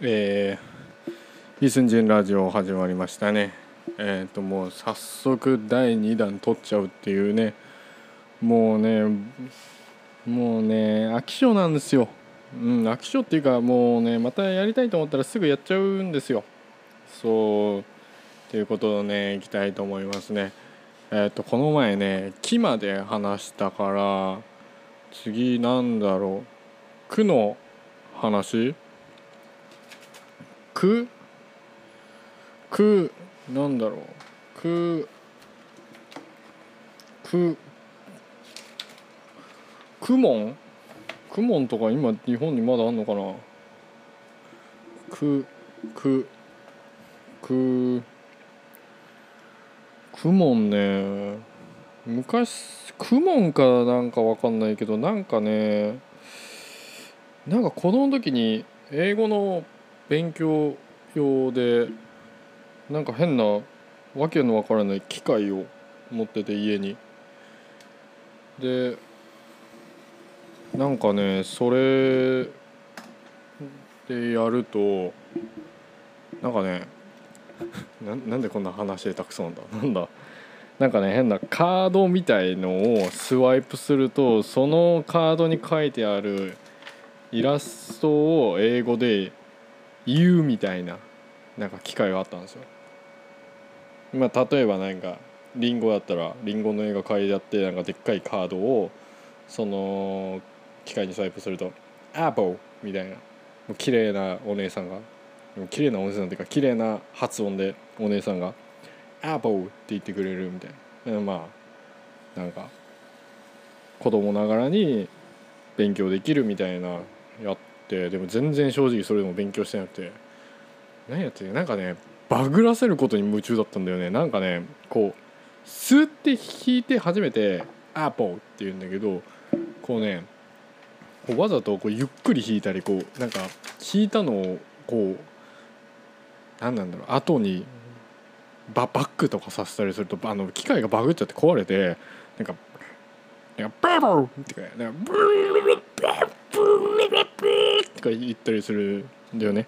えー、イスンジンラジオ始まりましたね。えっ、ー、ともう早速第2弾撮っちゃうっていうね。もうねもうね飽き性なんですよ。うん飽き性っていうかもうねまたやりたいと思ったらすぐやっちゃうんですよ。そうということでねいきたいと思いますね。えっ、ー、とこの前ね木まで話したから次なんだろう。区の話くくなんだろう。くくくもん？くもんとか今日本にまだあんのかな？くくくくもんね。昔くもんかなんかわかんないけどなんかねなんか子供の時に英語の勉強用でなんか変なわけのわからない機械を持ってて家に。でなんかねそれでやるとなんかねななんでこんな話でたくさんなんだ？なんだ？なんかね変なカードみたいのをスワイプするとそのカードに書いてあるイラストを英語で言うみたいななんか機会があったんですよ。まあ、例えばなんかリンゴだったらリンゴの絵が描いてあってなんかでっかいカードをその機械にスワイプすると「アポー」みたいな。もう綺麗なお姉さんが。綺麗なお姉さんっていうか綺麗な発音でお姉さんが「アポー」って言ってくれるみたいな。まあなんか子供ながらに勉強できるみたいなやってでも全然正直それでも勉強してなくて何やってなんかねバグらせることに夢中だったんだよねなんかねこうスーって弾いて初めて「アポー」って言うんだけどこうねこうわざとこうゆっくり弾いたりこうなんか弾いたのをこう何なんだろう後にババックとかさせたりするとあの機械がバグっちゃって壊れてなんか「なんかバボー!」ってか「なんかブーとか言ったりするんだよね。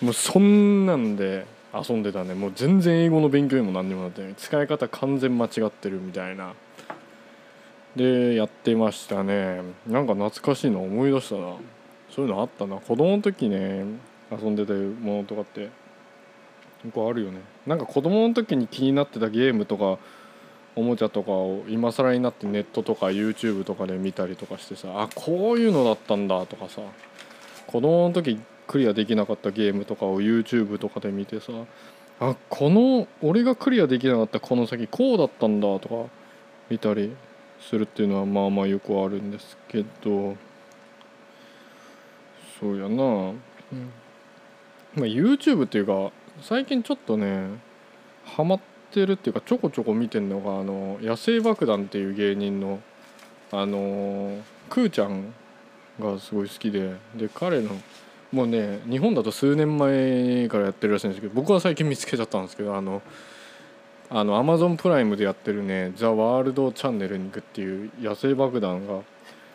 もうそんなんで遊んでたね。もう全然英語の勉強にも何にもなってない。使い方完全間違ってるみたいな。でやってましたね。なんか懐かしいの思い出したな。そういうのあったな。子供の時ね遊んでたものとかって結構あるよね。なんか子供の時に気になってたゲームとかおもちゃとかを今更になってネットとか YouTube とかで見たりとかしてさあこういうのだったんだとかさ。子供の時クリアできなかったゲームとかを YouTube とかで見てさあこの俺がクリアできなかったこの先こうだったんだとか見たりするっていうのはまあまあよくあるんですけどそうやな、うん。まあ、YouTube っていうか最近ちょっとねハマっててるっていうかちょこちょこ見てるのがあの野生爆弾っていう芸人のあのくーちゃんがすごい好きで。で彼のもうね日本だと数年前からやってるらしいんですけど僕は最近見つけちゃったんですけどあのあのアマゾンプライムでやってるね「ザ・ワールド・チャンネルに行くっていう野生爆弾が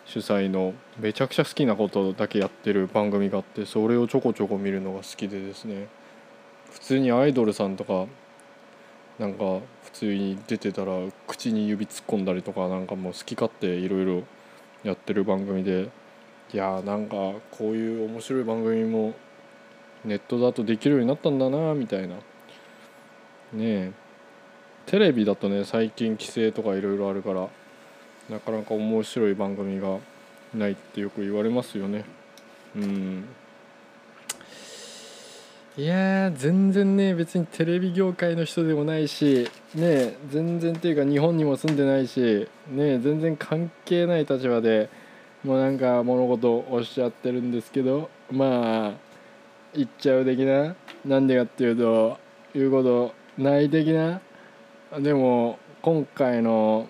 主催のめちゃくちゃ好きなことだけやってる番組があってそれをちょこちょこ見るのが好きでですね。普通にアイドルさんとかなんか普通に出てたら口に指突っ込んだりとかなんかもう好き勝手いろいろやってる番組でいやーなんかこういう面白い番組もネットだとできるようになったんだなみたいな。ねえ。テレビだとね最近規制とかいろいろあるからなかなか面白い番組がないってよく言われますよね。うん。いや全然ね別にテレビ業界の人でもないしね全然っていうか日本にも住んでないしね全然関係ない立場でもうなんか物事をおっしゃってるんですけどまあ言っちゃう的ななんでかっていうと言うことない的なでも今回の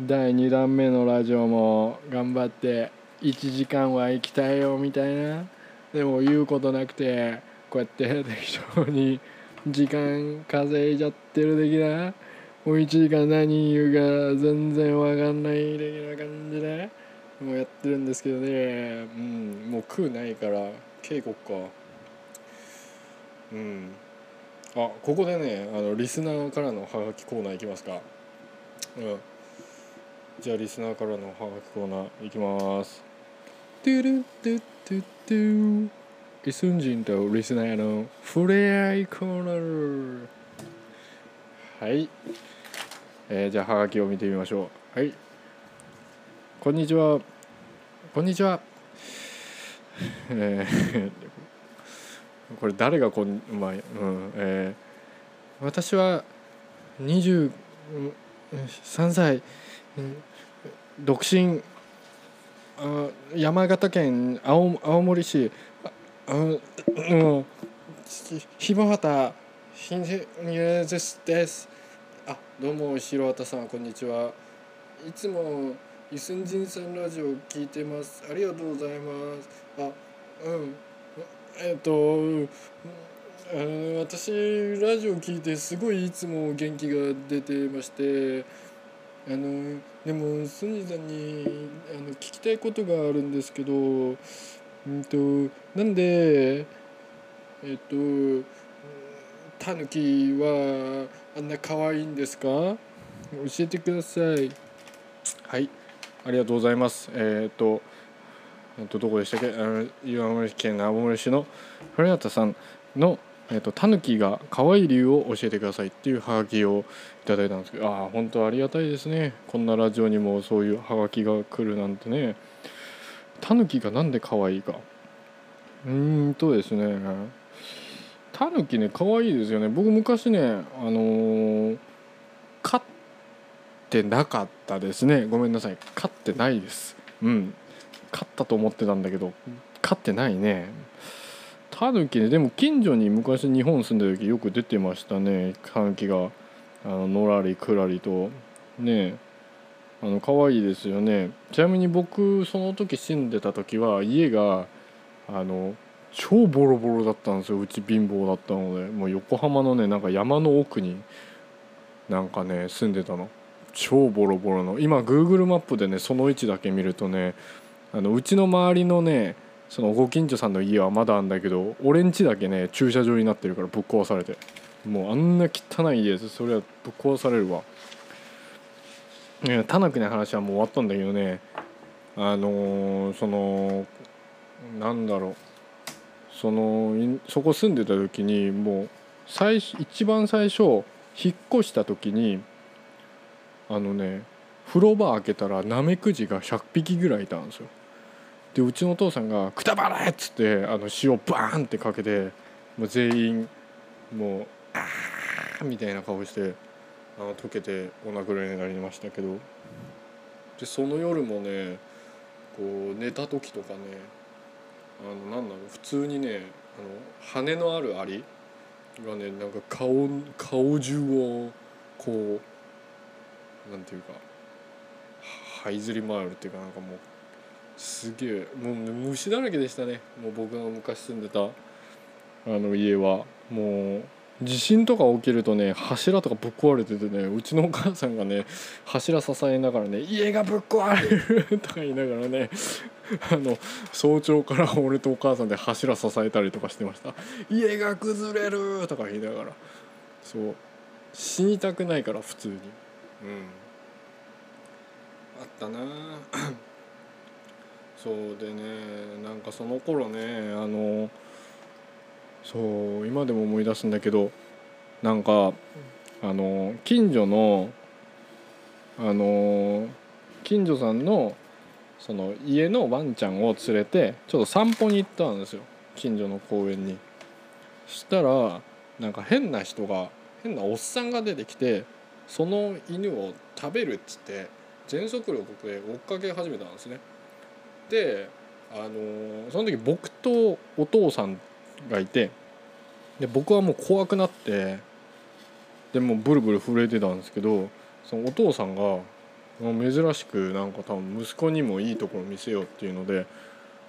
第2弾目のラジオも頑張って1時間は行きたいよみたいなでも言うことなくてこうやって適当に時間稼いじゃってる的なもう1時間何言うか全然わかんない的な感じでもうやってるんですけどね。うん。もう食うないから稽古か。うん。あここでねあのリスナーからのハガキコーナーいきますか。うん。じゃあリスナーからのハガキコーナーいきます。トゥルントゥトゥトゥイスンジンとリスナーの触れ合いコーナー。はい、えー、じゃあハガキを見てみましょう。はい。こんにちは。こんにちは。えー これ誰がこんまあうんえー私は23歳うん独身。あ山形県青青森市。ああうんひもはた。ひんにえです。ですあどうも広畑さんこんにちは。いつもイスンジンさんラジオ聞いてます。ありがとうございます。あうん。えっ、とうん。あの私ラジオ聞いてすごいいつも元気が出てましてあのでもスンジさんにあの聞きたいことがあるんですけどうんとなんでえっ、とタヌキはあんな可愛いんですか？教えてください。はい。ありがとうございます。えっ、とえっとどこでしたっけ？あの岩森県青森市の古畑さんのえっとタヌキが可愛い理由を教えてくださいっていうハガキをいただいたんですけどああ本当ありがたいですね。こんなラジオにもそういうハガキが来るなんてね。タヌキがなんで可愛いか。うーんとですね。タヌキね可愛いですよね。僕昔ねあのー飼ってなかったですね。ごめんなさい。飼ってないです。うん。飼ったと思ってたんだけど飼ってないね。タヌキね。でも近所に昔日本住んでる時よく出てましたね。タヌキが。あののらりくらりと。ね。あの可愛いですよね。ちなみに僕その時住んでた時は家があの超ボロボロだったんですよ。うち貧乏だったので。もう横浜のねなんか山の奥になんかね住んでたの。超ボロボロの今 Google マップでねその位置だけ見るとねあのうちの周りのねそのご近所さんの家はまだあんだけど俺ん家だけね駐車場になってるからぶっ壊されて。もうあんな汚い家です。それはぶっ壊されるわ。ねタナキの話はもう終わったんだけどねあのーそのなんだろう。そのそこ住んでた時にもう最一番最初引っ越した時にあのね風呂場開けたらナメクジが100匹ぐらいいたんですよでうちのお父さんが「くたばれ!」っつってあの塩バーンってかけてもう全員もう「あー」みたいな顔してあの溶けてお亡くなりになりましたけどでその夜もねこう寝た時とかねあのなんだろう普通にねあの羽のあるアリがねなんか顔顔中をこうなんていうか這いずり回るっていうかなんかもうすげえもう虫だらけでしたねもう僕が昔住んでたあの家はもう地震とか起きるとね柱とかぶっ壊れててねうちのお母さんがね柱支えながらね「家がぶっ壊れる!」とか言いながらね あの早朝から俺とお母さんで柱支えたりとかしてました「家が崩れる!」とか言いながらそう死にたくないから普通にあったな。そうでねなんかその頃ねあのそう今でも思い出すんだけどなんかあの近所のあの近所さんのその家のワンちゃんを連れてちょっと散歩に行ったんですよ。近所の公園に。したらなんか変な人が変なおっさんが出てきてその犬を食べるっつって全速力で追っかけ始めたんですね。であのその時僕とお父さんがいてで僕はもう怖くなってでもブルブル震えてたんですけどそのお父さんが珍しくなんか多分息子にもいいところ見せようっていうので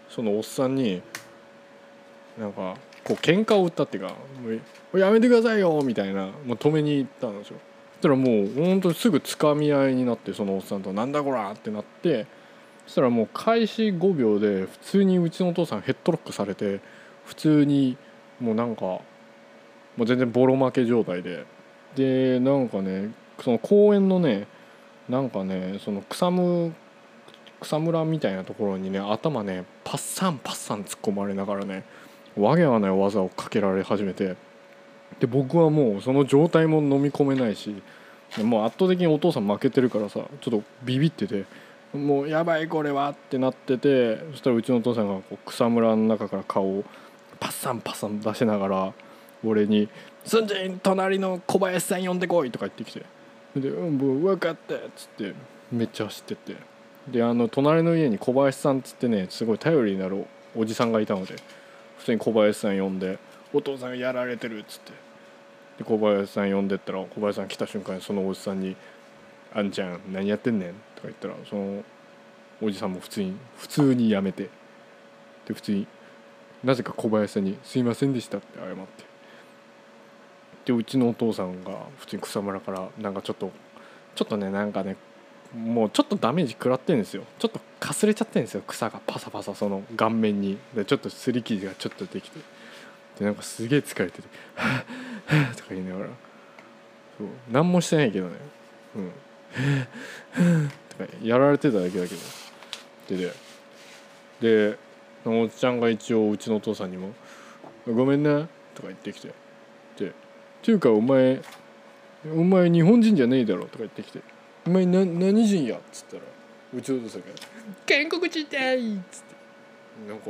そのおっさんになんかこう喧嘩を売ったっていうか「もうやめてくださいよ」みたいなもう止めに行ったんですよ。したらもうほんとすぐつかみ合いになってそのおっさんと「なんだこら!」ってなってそしたらもう開始5秒で普通にうちのお父さんヘッドロックされて普通にもうなんかもう全然ボロ負け状態ででなんかねその公園のねなんかねその草む草むらみたいなところにね頭ねパッサンパッサン突っ込まれながらねわけわない技をかけられ始めてで僕はもうその状態も飲み込めないしもう圧倒的にお父さん負けてるからさちょっとビビっててもうやばいこれはってなっててそしたらうちのお父さんがこう草むらの中から顔をパッサンパッサン出しながら俺に「すんじん隣の小林さん呼んでこい」とか言ってきて。で「うんもう分かった」っつってめっちゃ走ってって。であの隣の家に小林さんっつってねすごい頼りになるおじさんがいたので普通に小林さん呼んで「お父さんがやられてる」っつって。で小林さん呼んでったら小林さん来た瞬間にそのおじさんに「あんちゃん何やってんねん」とか言ったらそのおじさんも普通に普通にやめて。で普通になぜか小林さんに「すいませんでした」って謝って。でうちのお父さんが普通に草むらからなんかちょっとちょっとねなんかねもうちょっとダメージ食らってんですよ。ちょっとかすれちゃってんですよ草がパサパサその顔面に。でちょっとすり傷がちょっとできて。でなんかすげえ疲れてて「はぁはぁとか言いながら。そう。何もしてないけどね。うん。とかやられてただけだけど。でででおっちゃんが一応うちのお父さんにも「ごめんな」とか言ってきて。で「ていうかお前お前日本人じゃねえだろ」とか言ってきて「お前な何人や?」っつったらうちのお父さんが「建国人だい!」っつって。なんか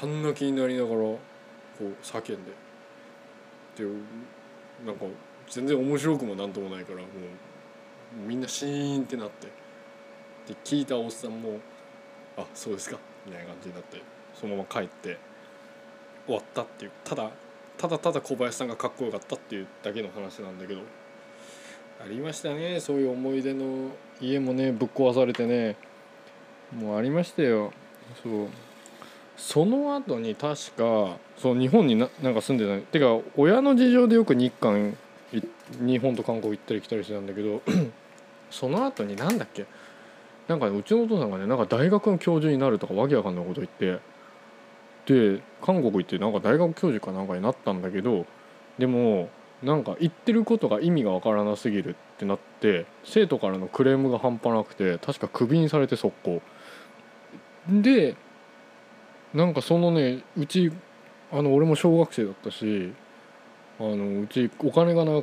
半泣きになりながらこう叫んで。でなんか全然面白くもなんともないからもうみんなシーンってなって。で聞いたおっさんも「あそうですか」みたいな感じになってそのまま帰って終わったっていう。ただただただ小林さんがかっこよかったっていうだけの話なんだけど。ありましたねそういう思い出の家もねぶっ壊されてね。もうありましたよ。そう。その後に確かそう日本にななんか住んでないてか親の事情でよく日韓日本と韓国行ったり来たりしてたんだけど その後になんだっけ？なんかねうちのお父さんがねなんか大学の教授になるとかわけわかんないこと言ってで韓国行ってなんか大学教授かなんかになったんだけどでもなんか言ってることが意味がわからなすぎるってなって生徒からのクレームが半端なくて確かクビにされて速攻。でなんかそのねうちあの俺も小学生だったしあのうちお金がな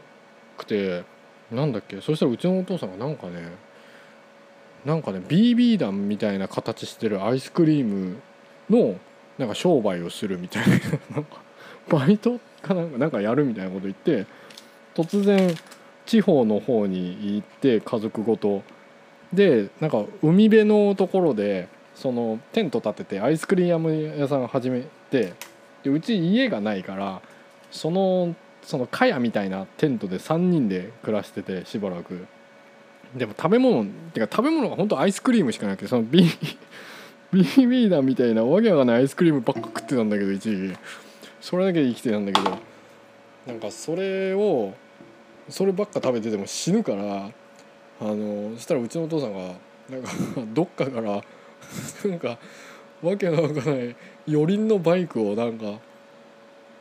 くてなんだっけそしたらうちのお父さんがなんかねなんかね BB 弾みたいな形してるアイスクリームのなんか商売をするみたいな なんかバイトかなんかなんかやるみたいなこと言って突然地方の方に行って家族ごと。でなんか海辺のところでそのテント立ててアイスクリーム屋さん始めてでうち家がないからそのその茅みたいなテントで3人で暮らしててしばらく。でも食べ物ってか食べ物が本当アイスクリームしかなくてその B BB 弾みたいなわけわかんないアイスクリームばっか食ってたんだけど一時。期それだけで生きてたんだけど。なんかそれをそればっか食べてても死ぬからあのそしたらうちのお父さんがなんかどっかからなんかわけのわかんない四輪のバイクをなんか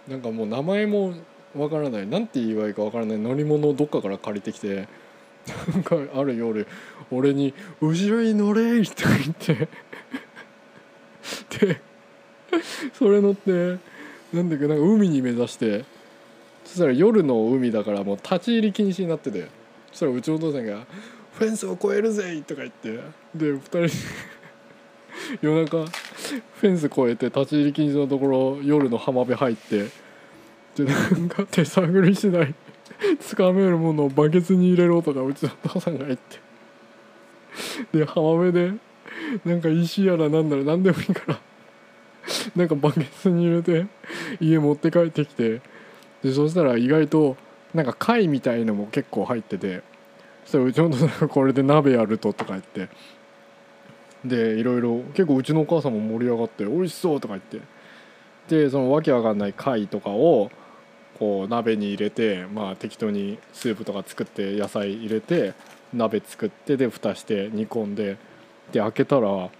なんかもう名前もわからないなんて言えばいいかわからない乗り物をどっかから借りてきてなんかある夜俺に「後ろに乗れ!」とか言ってでそれ乗ってなんだっけなんか海に目指してそしたら夜の海だからもう立ち入り禁止になっててそしたらうちのお父さんが「フェンスを越えるぜ!」とか言ってで二人で夜中フェンス越えて立ち入り禁止のところ夜の浜辺入ってでなんか 手探り次第つかめるものをバケツに入れろとかうちの父さんが言って。で浜辺でなんか石やらなんだら何でもいいからなんかバケツに入れて家持って帰ってきてでそしたら意外となんか貝みたいのも結構入っててそしたらうちのお父さんがこれで鍋やるととか言ってでいろいろ結構うちのお母さんも盛り上がって「美味しそう」とか言って。でそのわけわかんない貝とかをこう鍋に入れてまあ適当にスープとか作って野菜入れて鍋作ってで蓋して煮込んでで開けたら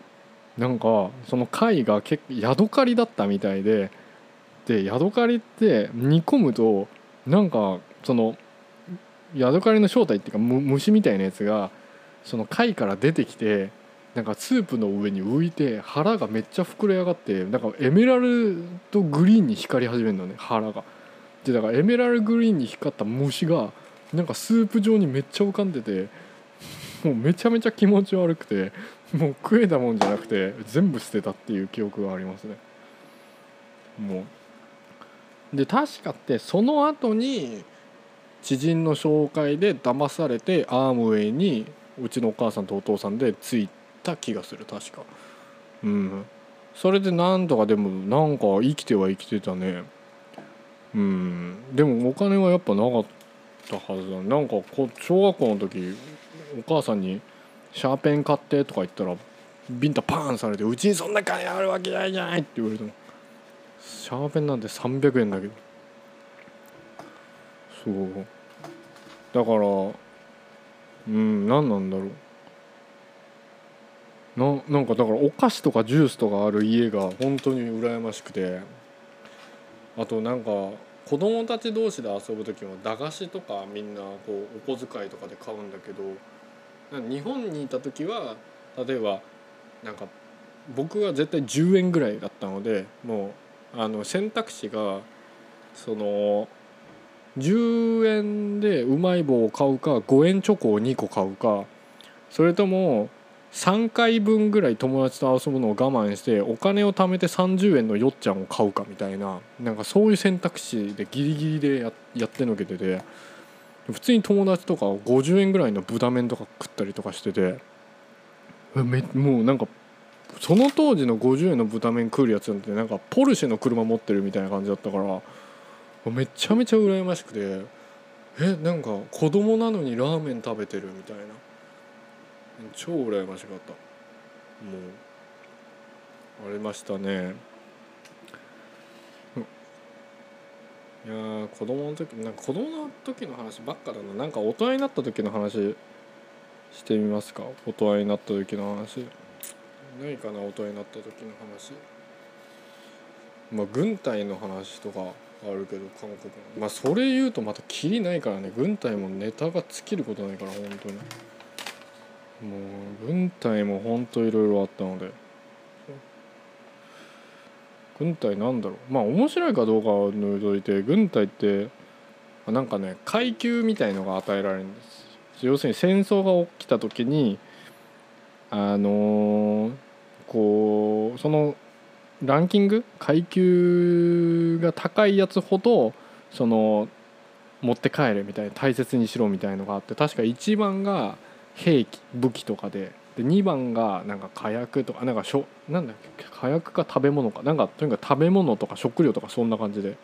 なんかその貝が結構ヤドカリだったみたいででヤドカリって煮込むとなんかそのヤドカリの正体っていうか虫みたいなやつがその貝から出てきてなんかスープの上に浮いて腹がめっちゃ膨れ上がってなんかエメラルドグリーンに光り始めるのね腹が。でだからエメラルグリーンに光った虫がなんかスープ状にめっちゃ浮かんでてもうめちゃめちゃ気持ち悪くてもう食えたもんじゃなくて全部捨てたっていう記憶がありますね。もうで確かってその後に知人の紹介で騙されてアームウェイにうちのお母さんとお父さんで着いてた気がする確か。うん。それでなんとかでもなんか生きては生きてたね。うん。でもお金はやっぱなかったはずだ。なんかこ小学校の時お母さんに「シャーペン買って」とか言ったらビンタパーンされて「うちにそんな金あるわけないじゃない」って言われたの。シャーペンなんて300円だけど。そう。だからうん何なんだろう。ななんかだからお菓子とかジュースとかある家が本当に羨ましくて。あとなんか子供たち同士で遊ぶ時も駄菓子とかみんなこうお小遣いとかで買うんだけど。日本にいた時は例えばなんか僕は絶対10円ぐらいだったのでもうあの選択肢がその10円でうまい棒を買うか5円チョコを2個買うかそれとも3回分ぐらい友達と遊ぶのを我慢してお金を貯めて30円のよっちゃんを買うかみたいななんかそういう選択肢でギリギリでややってのけてて普通に友達とか50円ぐらいの豚麺とか食ったりとかしててめもうなんかその当時の50円の豚麺食うやつなんてなんかポルシェの車持ってるみたいな感じだったからめちゃめちゃ羨ましくてえなんか子供なのにラーメン食べてるみたいな。超羨ましかった。もうありましたね。いや子供の時なんか子供の時の話ばっかだな。なんか大人になった時の話してみますか？大人になった時の話。何かな大人になった時の話。まあ軍隊の話とかあるけど韓国の。まあそれ言うとまたきりないからね。軍隊もネタが尽きることないから本当に。もう軍隊も本当いろいろあったので。軍隊なんだろう。まあ面白いかどうかは除いて軍隊ってなんかね階級みたいのが与えられるんです。要するに戦争が起きた時にあのー、こうそのランキング階級が高いやつほどその持って帰れみたいな大切にしろみたいのがあって確か1番が兵器武器とかでで2番がなんか火薬とかなんかしょなんだっけ火薬か食べ物かなんかとにかく食べ物とか食料とかそんな感じで。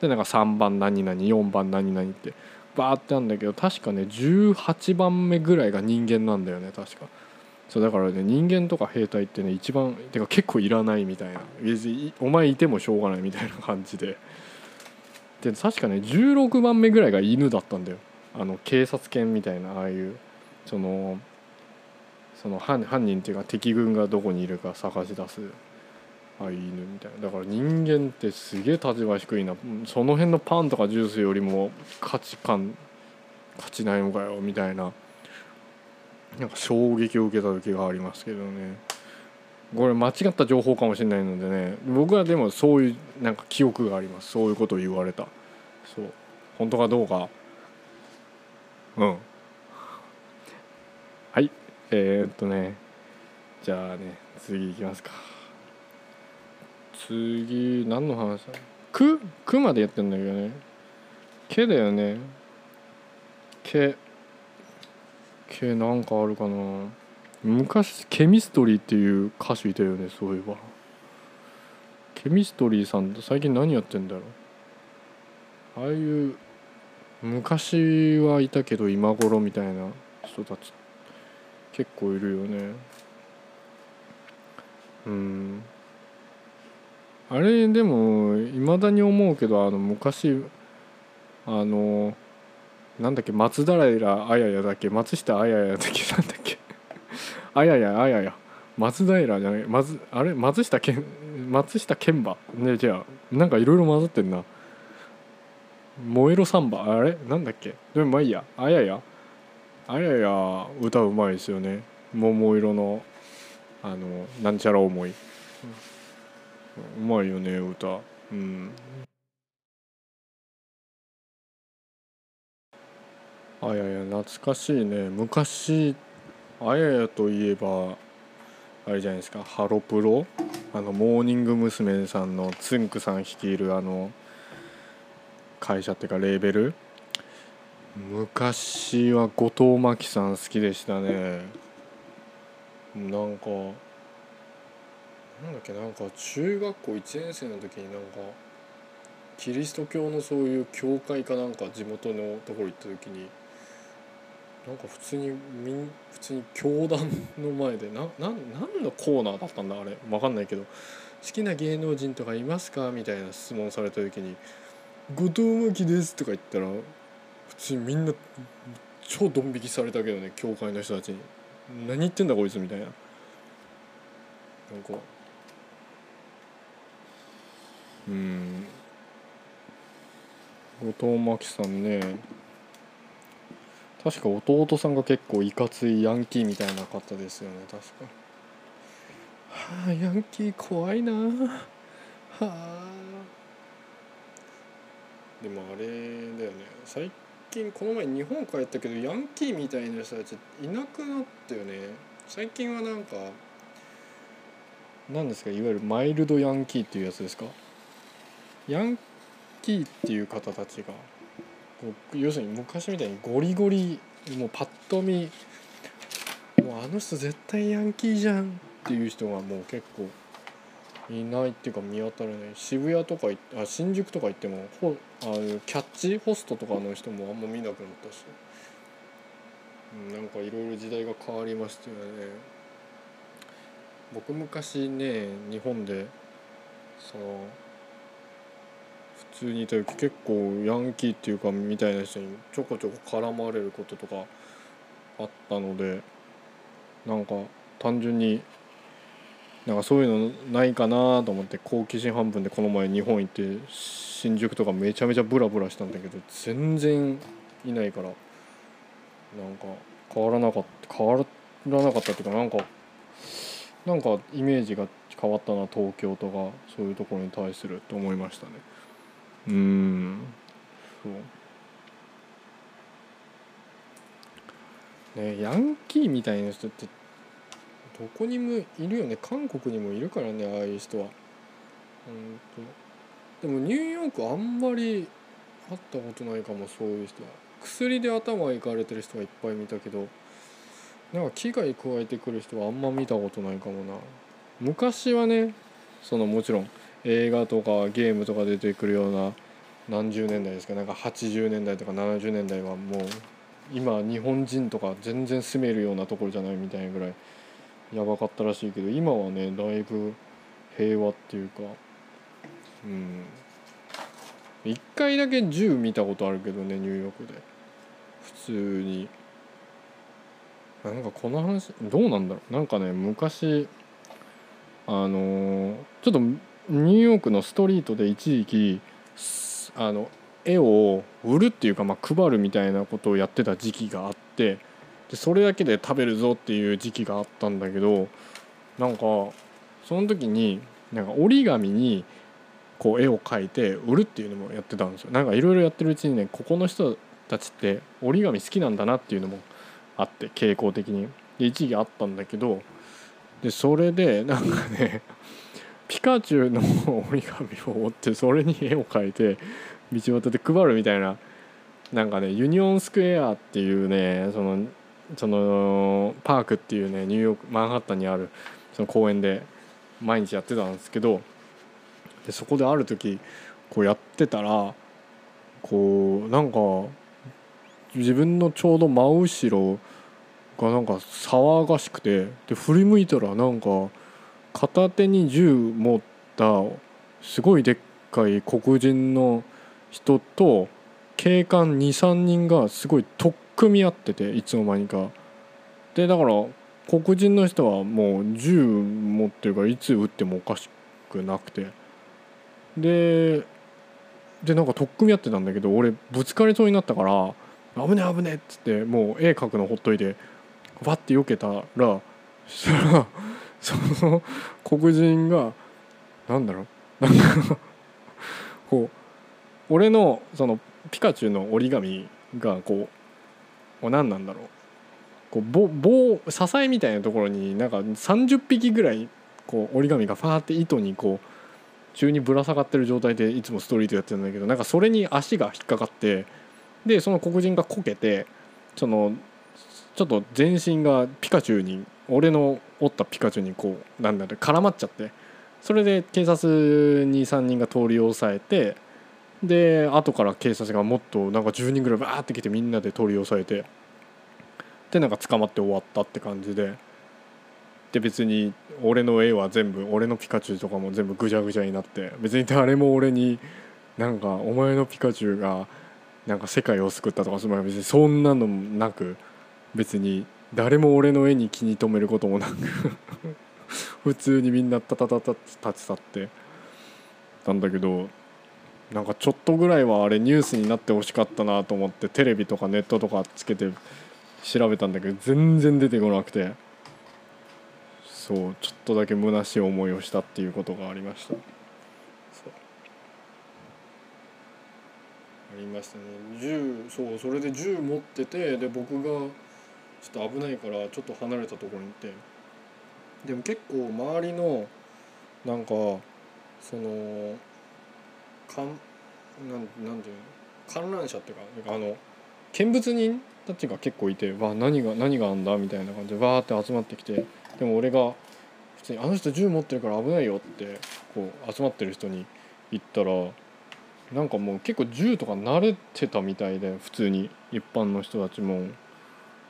でなんか3番何々4番何々ってバーってあるんだけど確かね18番目ぐらいが人間なんだよね確か。そうだからね人間とか兵隊ってね一番てか結構いらないみたいな。別にお前いてもしょうがないみたいな感じで。で確かね16番目ぐらいが犬だったんだよ。あの警察犬みたいなああいう。そのその犯犯人っていうか敵軍がどこにいるか探し出すああいう犬みたいな。だから人間ってすげえ立場低いな。その辺のパンとかジュースよりも価値観価値ないのかよみたいななんか衝撃を受けた時がありますけどね。これ間違った情報かもしれないのでね僕はでもそういうなんか記憶があります。そういうことを言われた。そう。本当かどうか。うん。えー、っとねじゃあね次いきますか。次何の話だ？く？くまでやってんだけどね。けだよね。けけなんかあるかな。昔ケミストリーっていう歌手いたよねそういえば。ケミストリーさんって最近何やってんだろう。ああいう昔はいたけど今頃みたいな人たち結構いるよね。うん。あれでもいまだに思うけどあの昔あのなんだっけ松平あややだっけ松下あややだっけなんだっけ。あややあやや松平じゃない松あれ松下健松下健馬。ねじゃあなんかいろいろ混ざってんな。燃えろサンバあれ？なんだっけ？でもまあいいや。あややあやや歌うまいですよね。桃色のあのなんちゃら思い、うまいよね歌。うん。あやや懐かしいね。昔あややといえばあれじゃないですか。ハロプロ？あのモーニング娘。さんのつんくさん率いるあの会社っていうかレーベル？昔は後藤真希さん好きでしたね。なんかなんだっけなんか中学校1年生の時になんかキリスト教のそういう教会かなんか地元のところ行った時になんか普通にみん普通に教団の前でなな何のコーナーだったんだあれ。分かんないけど好きな芸能人とかいますか？みたいな質問された時に「後藤真希です」とか言ったら普通みんな超ドン引きされたけどね教会の人たちに「何言ってんだこいつ」みたいな。なんか。うん。後藤真希さんね。確か弟さんが結構いかついヤンキーみたいな方ですよね確か。はあヤンキー怖いな。はあ。でもあれだよね。最近この前日本帰ったけどヤンキーみたいな人たちいなくなったよね。最近はなんか何ですかいわゆるマイルドヤンキーっていうやつですか？ヤンキーっていう方たちが要するに昔みたいにゴリゴリもうパッと見もうあの人絶対ヤンキーじゃんっていう人がもう結構いないっていうか見当たらない。渋谷とかあ新宿とか行ってもほあのキャッチホストとかの人もあんま見なくなったし、うん、なんかいろいろ時代が変わりましたよね。僕昔ね日本でその普通にいた時結構ヤンキーっていうかみたいな人にちょこちょこ絡まれることとかあったのでなんか単純になんかそういうのないかなと思って好奇心半分でこの前日本行って新宿とかめちゃめちゃブラブラしたんだけど全然いないからなんか変わらなかった変わらなかったっていうかなんかなんかイメージが変わったな東京とかそういうところに対すると思いましたね。うんそう。ねヤンキーみたいな人ってどこにもいるよね。韓国にもいるからねああいう人は。うんと。でもニューヨークあんまり会ったことないかもそういう人は。薬で頭いかれてる人がいっぱい見たけどなんか危害加えてくる人はあんま見たことないかもな。昔はねそのもちろん映画とかゲームとか出てくるような何十年代ですかなんか80年代とか70年代はもう今日本人とか全然住めるようなところじゃないみたいなぐらい。やばかったらしいけど今はねだいぶ平和っていうかうん。一回だけ銃見たことあるけどねニューヨークで。普通に。なんかこの話どうなんだろう。なんかね昔あの、ちょっとニューヨークのストリートで一時期あの絵を売るっていうか、まあ、配るみたいなことをやってた時期があってでそれだけで食べるぞっていう時期があったんだけどなんかその時になんか折り紙にこう絵を描いて売るっていうのもやってたんですよ。なんかいろいろやってるうちにねここの人たちって折り紙好きなんだなっていうのもあって傾向的に。で一時あったんだけどでそれでなんかねピカチュウの折り紙を折ってそれに絵を描いて道端で配るみたいななんかねユニオンスクエアっていうねそのそのパークっていうねニューヨークマンハッタンにあるその公園で毎日やってたんですけどでそこである時こうやってたらこうなんか自分のちょうど真後ろがなんか騒がしくてで振り向いたらなんか片手に銃持ったすごいでっかい黒人の人と警官23人がすごい取っ組み合ってていつの間にか。でだから黒人の人はもう銃持ってるからいつ撃ってもおかしくなくてででなんか取っ組み合ってたんだけど俺ぶつかりそうになったから「危ね危ね」っつってもう絵描くのほっといてバッて避けたらそしたらその黒人がなんだろう？なんかこう俺のそのピカチュウの折り紙がこう何なんだろう。こう棒棒支えみたいなところになんか30匹ぐらいこう折り紙がファーって糸にこう中にぶら下がってる状態でいつもストリートやってるんだけどなんかそれに足が引っかかってでその黒人がこけてそのちょっと全身がピカチュウに俺の折ったピカチュウにこうなんだろう絡まっちゃってそれで警察に3人が通り押さえてで後から警察がもっとなんか10人ぐらいバーって来てみんなで通り押さえてでなんか捕まって終わったって感じで。で別に俺の絵は全部俺のピカチュウとかも全部ぐちゃぐちゃになって別に誰も俺になんかお前のピカチュウがなんか世界を救ったとかつまり別にそんなのもなく別に誰も俺の絵に気に留めることもなく 普通にみんなタタタタ立ち去ってたんだけどなんかちょっとぐらいはあれニュースになってほしかったなと思ってテレビとかネットとかつけて調べたんだけど全然出てこなくて。そうちょっとだけ虚しい思いをしたっていうことがありました。ありましたね。銃そうそれで銃持っててで僕がちょっと危ないからちょっと離れたところに行って。でも結構周りのなんかそのかんなんなんていうの？観覧車っていうかあの見物人たちが結構いてわ何が何があんだみたいな感じでわーって集まってきてでも俺が普通に「あの人銃持ってるから危ないよ」ってこう集まってる人に言ったらなんかもう結構銃とか慣れてたみたいで普通に一般の人たちも。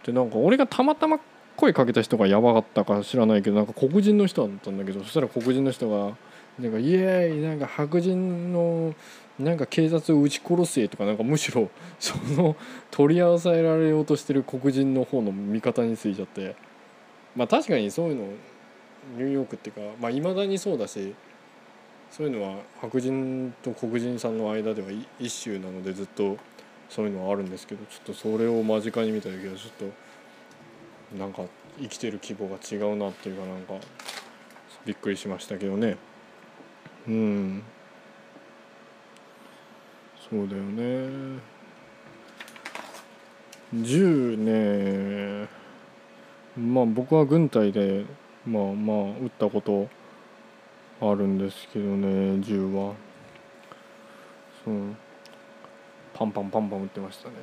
でなんか俺がたまたま声かけた人がやばかったか知らないけどなんか黒人の人だったんだけどそしたら黒人の人が「なんかイエーイなんか白人のなんか警察を撃ち殺せ」とかなんかむしろ その取り合わせられようとしてる黒人の方の味方についちゃって。まあ確かにそういうのニューヨークっていうかまあいまだにそうだしそういうのは白人と黒人さんの間では一種なのでずっとそういうのはあるんですけどちょっとそれを間近に見た時はちょっとなんか生きてる規模が違うなっていうかなんかびっくりしましたけどね。うん。そうだよね。銃ね。まあ僕は軍隊でまあまあ撃ったことあるんですけどね銃は。そう。パンパンパンパン打ってましたね。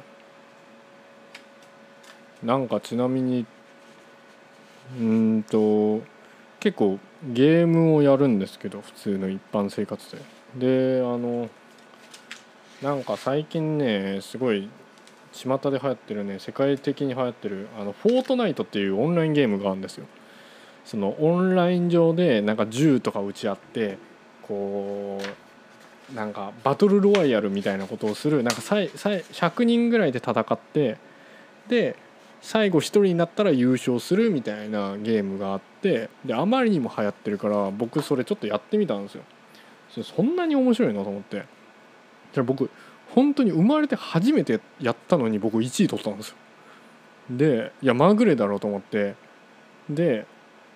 なんかちなみにうんと結構ゲームをやるんですけど普通の一般生活で。であのなんか最近ねすごい巷で流行ってるね世界的に流行ってるあのフォートナイトっていうオンラインゲームがあるんですよ。そのオンライン上でなんか銃とか撃ち合ってこうなんかバトルロワイヤルみたいなことをするなんかさいさい100人ぐらいで戦ってで最後1人になったら優勝するみたいなゲームがあってであまりにも流行ってるから僕それちょっとやってみたんですよ。そんなに面白いなと思って。じゃ僕本当に生まれて初めてやったのに僕1位取ったんですよ。でいやまぐれだろうと思って。で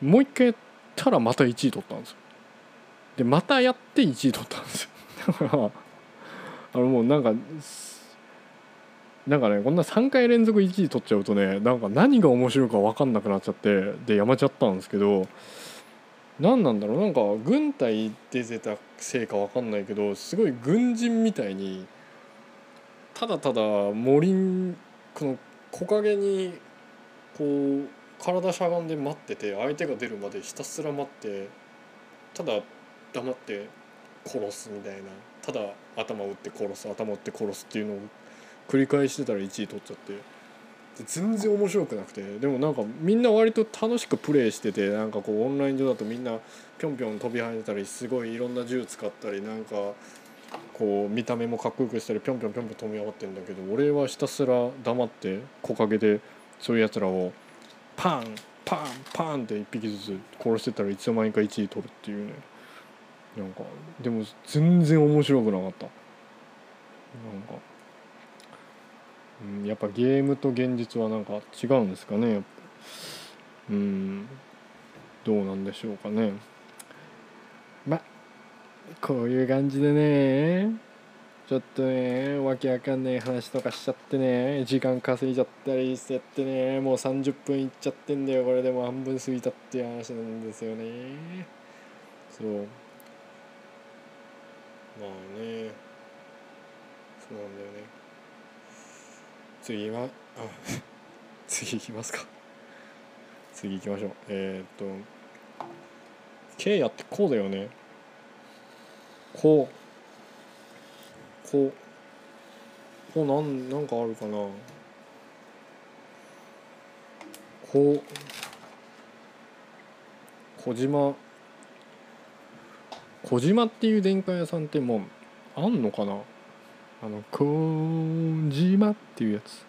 もう一回やったらまた1位取ったんですよ。でまたやって1位取ったんですよ。だからあのもうなんかなんかねこんな3回連続1位取っちゃうとねなんか何が面白いか分かんなくなっちゃってでやめちゃったんですけど何なんだろうなんか軍隊で出たせいか分かんないけどすごい軍人みたいにただただ森この木陰にこう体しゃがんで待ってて相手が出るまでひたすら待ってただ黙って殺すみたいなただ頭打って殺す頭打って殺すっていうのを繰り返してたら1位取っちゃって。全然面白くなくて。でもなんかみんな割と楽しくプレイしててなんかこうオンライン上だとみんなぴょんぴょん飛び跳ねたりすごいいろんな銃使ったりなんかこう見た目もかっこよくしたりぴょんぴょんぴょんぴょん飛び上がってんだけど俺はひたすら黙って木陰でそういうやつらをパンパンパンって1匹ずつ殺してたらいつの間にか1位取るっていうね。なんかでも全然面白くなかった。なんか、うん、やっぱゲームと現実はなんか違うんですかねうんどうなんでしょうかね。まこういう感じでねちょっとねわけわかんない話とかしちゃってね時間稼いじゃったりしてってねもう30分いっちゃってんだよこれでも半分過ぎたっていう話なんですよね。そう。まあね。そうなんだよね。次は 次行きますか。次行きましょう。えー、っとケイヤってこうだよね。こうこうこうなんなんかあるかな。こう小島。小島っていう電化屋さんってもうあんのかな。あの小島っていうやつ。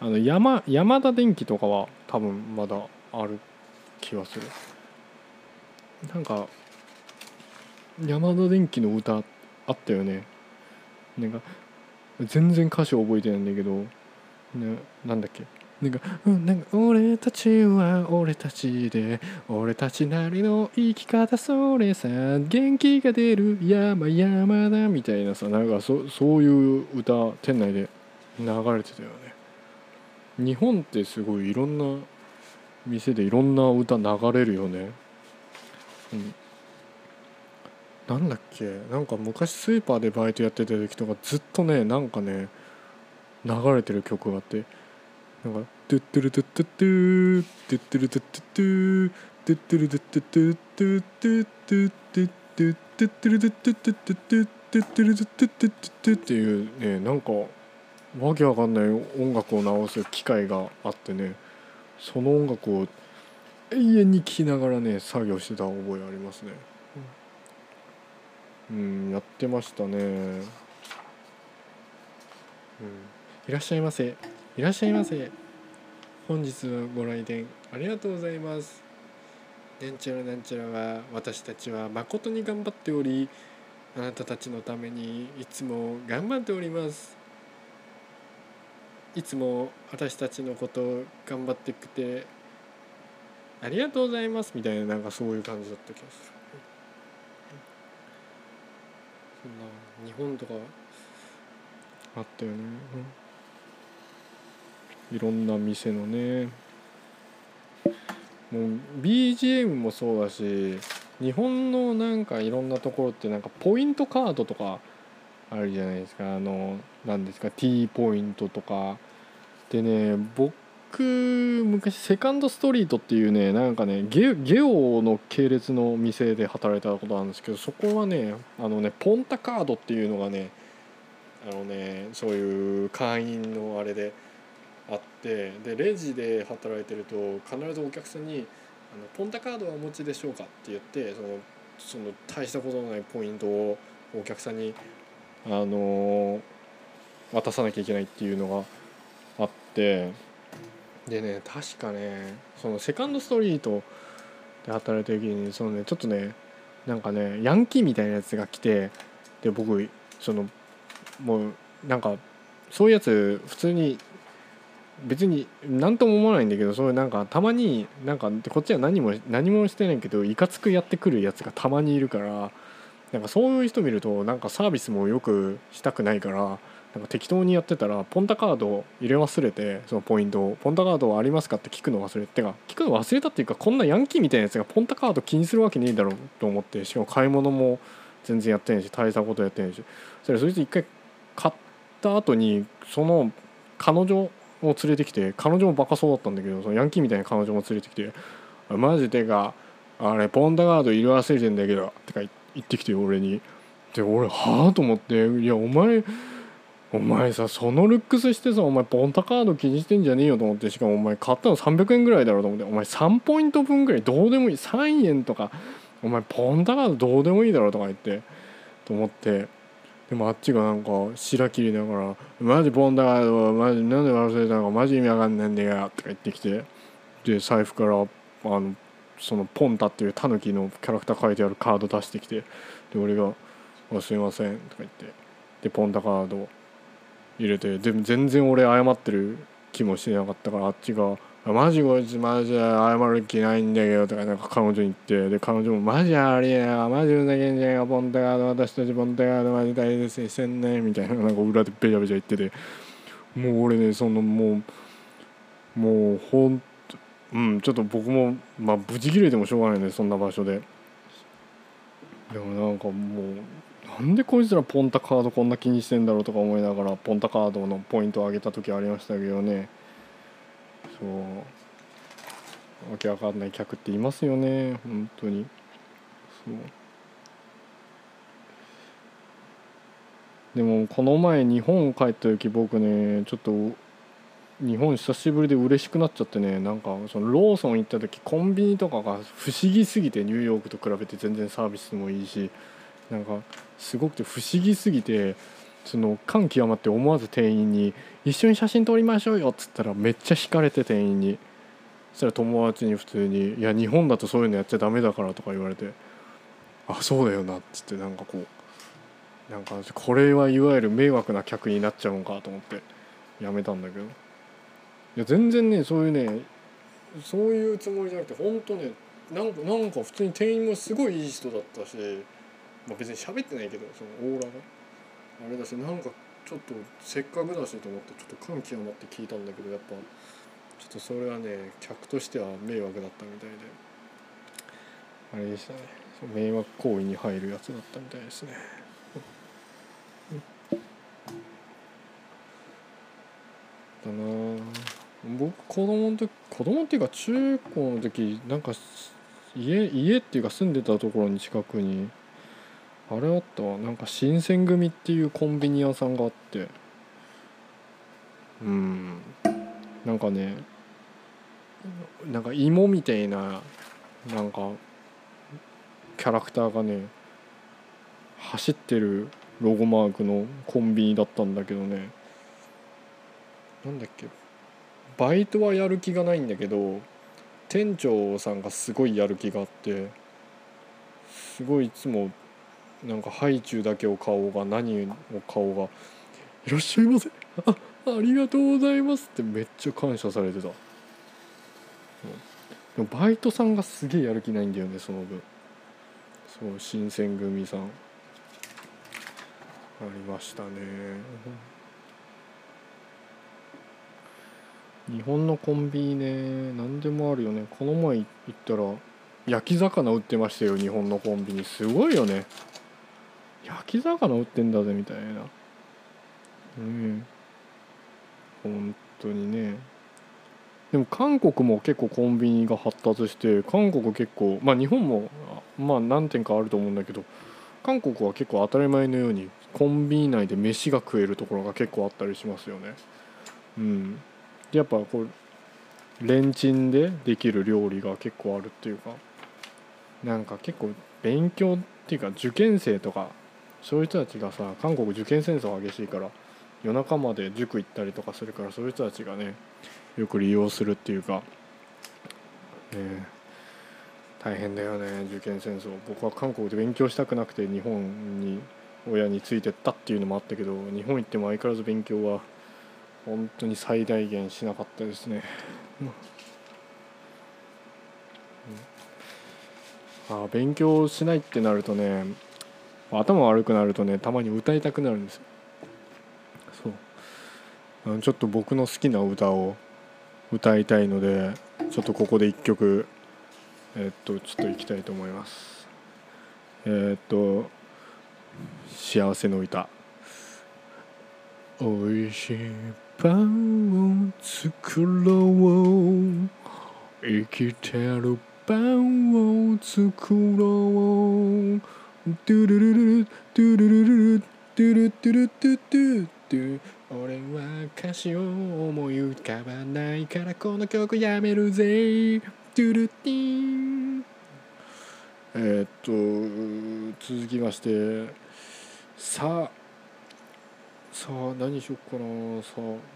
あの山山田電機とかは多分まだある気がする。なんか山田電機の歌あったよね。なんか全然歌詞覚えてないんだけどねなんだっけ？なんか「うんなんか俺たちは俺たちで俺たちなりの生き方それさ元気が出る山山だ」みたいなさなんかそそういう歌店内で流れてたよね。日本ってすごいいろんな店でいろんな歌流れるよね。うん。なんだっけ？なんか昔スーパーでバイトやってた時とかずっとねなんかね流れてる曲があって。なんか「トゥットゥルトゥットゥットゥトゥットゥルトゥットゥットゥトゥットゥルトゥットゥットゥトゥットゥトゥットゥットゥトゥットゥルトゥットゥットゥットゥトゥットゥルトゥットゥットゥットゥっていうねなんかわけわかんない音楽を直す機械があってね。その音楽を永遠に聴きながらね作業してた覚えありますね。うんやってましたね。うん。いらっしゃいませ。いらっしゃいませ。本日はご来店ありがとうございます。なんちゃらなんちゃらは私たちは誠に頑張っておりあなたたちのためにいつも頑張っております。いつも私たちのことを頑張ってくてありがとうございます。みたいななんかそういう感じだった気がする。そんな日本とかあったよね、いろんな店のね。もう BGM もそうだし日本のなんかいろんなところってなんかポイントカードとかあるじゃないですか。あの何ですか T ポイントとか。でね僕昔セカンドストリートっていうねなんかねゲオの系列の店で働いたことあるんですけどそこはねあのねポンタカードっていうのがねあのねそういう会員のあれであってでレジで働いてると必ずお客さんに「あのポンタカードはお持ちでしょうか?」って言ってそのその大したことのないポイントをお客さんにあの渡さなきゃいけないっていうのがあってでね確かねそのセカンドストリートで働いた時にそのねちょっとねなんかねヤンキーみたいなやつが来てで僕そのもうなんかそういうやつ普通に別に何とも思わないんだけどそういうなんかたまになんかこっちは何も何もしてないけどいかつくやってくるやつがたまにいるからなんかそういう人見るとなんかサービスもよくしたくないからなんか適当にやってたらポンタカードを入れ忘れてそのポイントを「ポンタカードありますか?」って聞くの忘れてか聞くの忘れたっていうかこんなヤンキーみたいなやつがポンタカード気にするわけねえだろうと思ってしかも買い物も全然やってないし大したことやってないしそれそいつ一回買った後にその彼女を連れてきて彼女もバカそうだったんだけどそのヤンキーみたいな彼女も連れてきて「マジでかあれポンタカード入れ忘れてんだけど」ってか言ってきて俺に。で俺はあと思って「いやお前お前さそのルックスしてさお前ポンタカード気にしてんじゃねえよと思ってしかもお前買ったの300円ぐらいだろうと思ってお前3ポイント分ぐらいどうでもいい3円とかお前ポンタカードどうでもいいだろとか言ってと思ってでもあっちがなんか白切りながら「マジポンタカードマジなんで忘れたのかマジ意味わかんないんだよ」とか言ってきてで財布からあのそのポンタっていうタヌキのキャラクター書いてあるカード出してきてで俺が「すいません」とか言ってでポンタカード入れてでも全然俺謝ってる気もしてなかったからあっちが「マジこいつマジ謝る気ないんだけど」とかなんか彼女に言ってで彼女も「マジありえない。マジふざけんじゃねえかポンタカード私たちポンタカードマジ大切にしてんね」みたいななんか裏でべちゃべちゃ言ってて。もう俺ねそのもうもうほんうんちょっと僕もまあブチ切れてもしょうがないねそんな場所で。でもなんかもうなんでこいつらポンタカードこんな気にしてんだろうとか思いながらポンタカードのポイントを上げた時ありましたけどね。そう。わけわかんない客っていますよね。本当に。そう。でもこの前日本帰った時僕ねちょっと日本久しぶりで嬉しくなっちゃってねなんかそのローソン行った時コンビニとかが不思議すぎてニューヨークと比べて全然サービスもいいしなんかすごくて不思議すぎてその感極まって思わず店員に「一緒に写真撮りましょうよ」っつったらめっちゃ惹かれて店員に。そしたら友達に普通に「いや日本だとそういうのやっちゃダメだから」とか言われて「あそうだよな」っつってなんかこうなんかこれはいわゆる迷惑な客になっちゃうんかと思ってやめたんだけど。いや全然ねそういうねそういうつもりじゃなくて本当ねなんかなんか普通に店員もすごいいい人だったし、まあ、別に喋ってないけどそのオーラが。あれだしなんかちょっとせっかくだしと思ってちょっと感極まって聞いたんだけどやっぱちょっとそれはね客としては迷惑だったみたいで。あれでしたね。迷惑行為に入るやつだったみたいですね。だな僕子供の時子供っていうか中高の時なんか家家っていうか住んでたところに近くにあれあった。なんか新選組っていうコンビニ屋さんがあって。うん。なんかねなんか芋みたいななんかキャラクターがね走ってるロゴマークのコンビニだったんだけどね。なんだっけ。バイトはやる気がないんだけど店長さんがすごいやる気があってすごいいつもなんかハイチュウだけを買おうが何を買おうが「いらっしゃいませ。あありがとうございます」ってめっちゃ感謝されてた、うん、でもバイトさんがすげえやる気ないんだよねその分。そう新選組さん。ありましたね。日本のコンビニね何でもあるよね。この前行ったら焼き魚売ってましたよ日本のコンビニ。すごいよね。焼き魚売ってんだぜみたいな。うん本当にね。でも韓国も結構コンビニが発達して韓国結構まあ日本もまあ何点かあると思うんだけど韓国は結構当たり前のようにコンビニ内で飯が食えるところが結構あったりしますよね。うん。やっぱこうレンチンでできる料理が結構あるっていうかなんか結構勉強っていうか受験生とかそういう人たちがさ韓国受験戦争激しいから夜中まで塾行ったりとかするからそういう人たちがねよく利用するっていうか、ね、大変だよね受験戦争僕は韓国で勉強したくなくて日本に親についてったっていうのもあったけど日本行っても相変わらず勉強は本当に最大限しなかったですね。うん、あ勉強しないってなるとね頭悪くなるとねたまに歌いたくなるんです。そうちょっと僕の好きな歌を歌いたいのでちょっとここで一曲え、っとちょっといきたいと思います。えー、っと幸せの歌おいしいパンを作ろう生きてるパンを作ろうドゥルルルルドゥルルルルドゥルドゥルドゥドゥドゥ俺は歌詞を思い浮かばないからこの曲やめるぜドゥルティンえー、っと続きましてさあさあ何しよっかなさあ